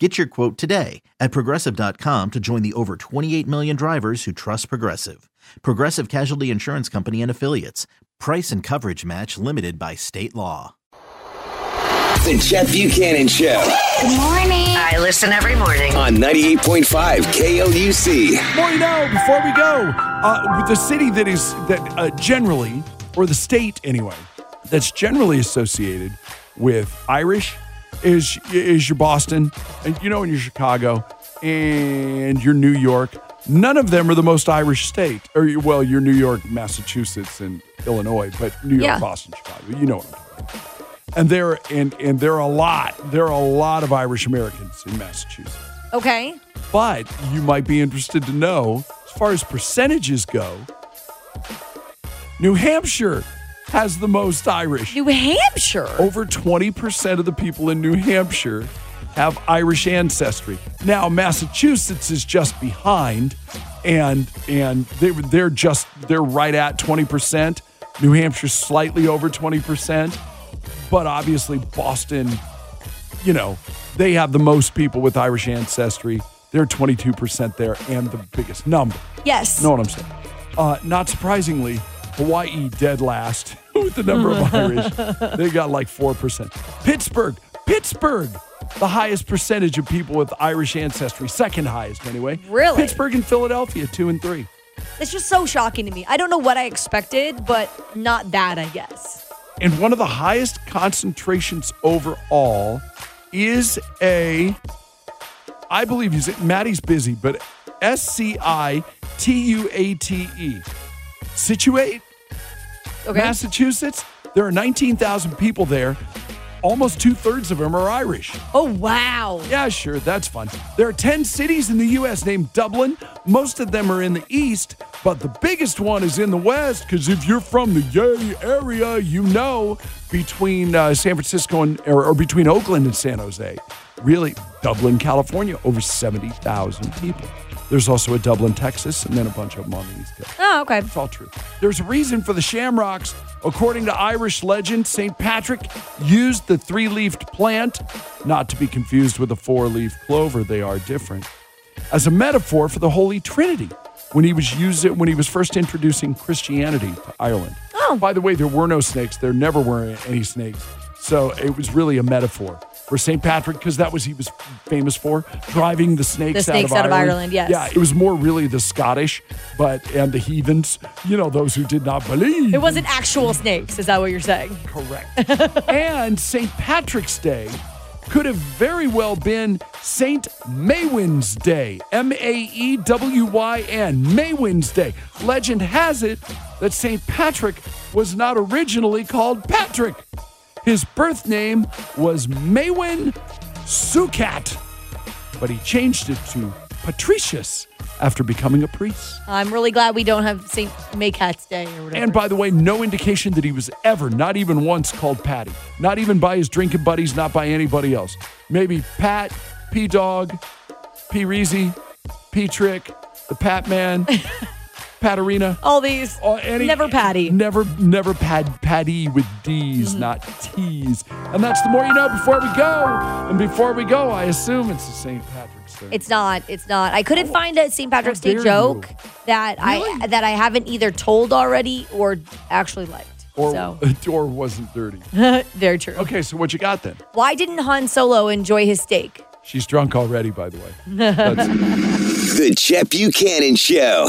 Get your quote today at progressive.com to join the over 28 million drivers who trust Progressive. Progressive Casualty Insurance Company and Affiliates. Price and coverage match limited by state law. The Chet Buchanan Show Good morning. I listen every morning. on 98.5 KLUC. More you know, before we go, uh, with the city that is that uh, generally, or the state anyway, that's generally associated with Irish is is your Boston, and you know, in your Chicago and your New York. None of them are the most Irish state, or well, your New York, Massachusetts, and Illinois, but New York, Yeah. Boston, Chicago. You know what I'm talking about. And there and and there are a lot. There are a lot of Irish Americans in Massachusetts. Okay. But you might be interested to know, as far as percentages go, New Hampshire has the most Irish. New Hampshire. Over 20% of the people in New Hampshire have Irish ancestry. Now, Massachusetts is just behind, and and they, they're just they're right at 20%. New Hampshire's slightly over 20%, but obviously Boston you know, they have the most people with Irish ancestry. They're 22% there and the biggest number. Yes. Know what I'm saying? Uh, not surprisingly, Hawaii dead last with the number of Irish. They got like 4%. Pittsburgh, Pittsburgh, the highest percentage of people with Irish ancestry, second highest anyway. Really? Pittsburgh and Philadelphia, two and three. It's just so shocking to me. I don't know what I expected, but not that, I guess. And one of the highest concentrations overall is a, I believe he's, Maddie's busy, but S C I T U A T E. Scituate, Okay. Massachusetts. There are 19,000 people there. Almost two thirds of them are Irish. oh, wow. Yeah, sure, that's fun. There are 10 cities in the U.S. named Dublin. Most of them are in the east, but the biggest one is in the west because if you're from the Yay area, you know between uh, San Francisco and, or, or between Oakland and San Jose. Really, Dublin, California, over 70,000 people. There's also a Dublin, Texas, and then a bunch of them on the East Coast. Oh, okay. It's all true. There's a reason for the shamrocks. According to Irish legend, St. Patrick used the three leafed plant, not to be confused with a four leaf clover, they are different, as a metaphor for the Holy Trinity when he was used it when he was first introducing Christianity to Ireland. Oh. By the way, there were no snakes. There never were any snakes. So it was really a metaphor for St. Patrick because that was he was famous for driving the snakes, The snakes out, out of, of Ireland. Ireland, yes. Yeah, it was more really the Scottish, but and the heathens, you know, those who did not believe. It wasn't actual snakes. Is that what you're saying? correct. and St. Patrick's Day could have very well been St. Maewyn's Day. M A E W Y N. Maewyn's Day. Legend has it that St. Patrick was not originally called Patrick. His birth name was Maewyn Succat, but he changed it to Patricius after becoming a priest. I'm really glad we don't have St. Maycat's Day or whatever. And by the way, no indication that he was ever, not even once, called Patty. Not even by his drinking buddies, not by anybody else. Maybe Pat, P Dog, P Reezy, P Trick, the Pat Man, Patarina. all these. or any- Never Patty. Never, never pad, Patty with D's, mm. not T's. And that's the more you know before we go. And before we go, I assume it's the St. Patrick's Day. It's not. It's not. I couldn't find a St. Patrick's Day joke you. that I that I haven't either told already or actually liked. or, so or wasn't dirty. very true. Okay, so what you got then? Why didn't Han Solo enjoy his steak? She's drunk already, by the way. That's- The Chet Buchanan Show.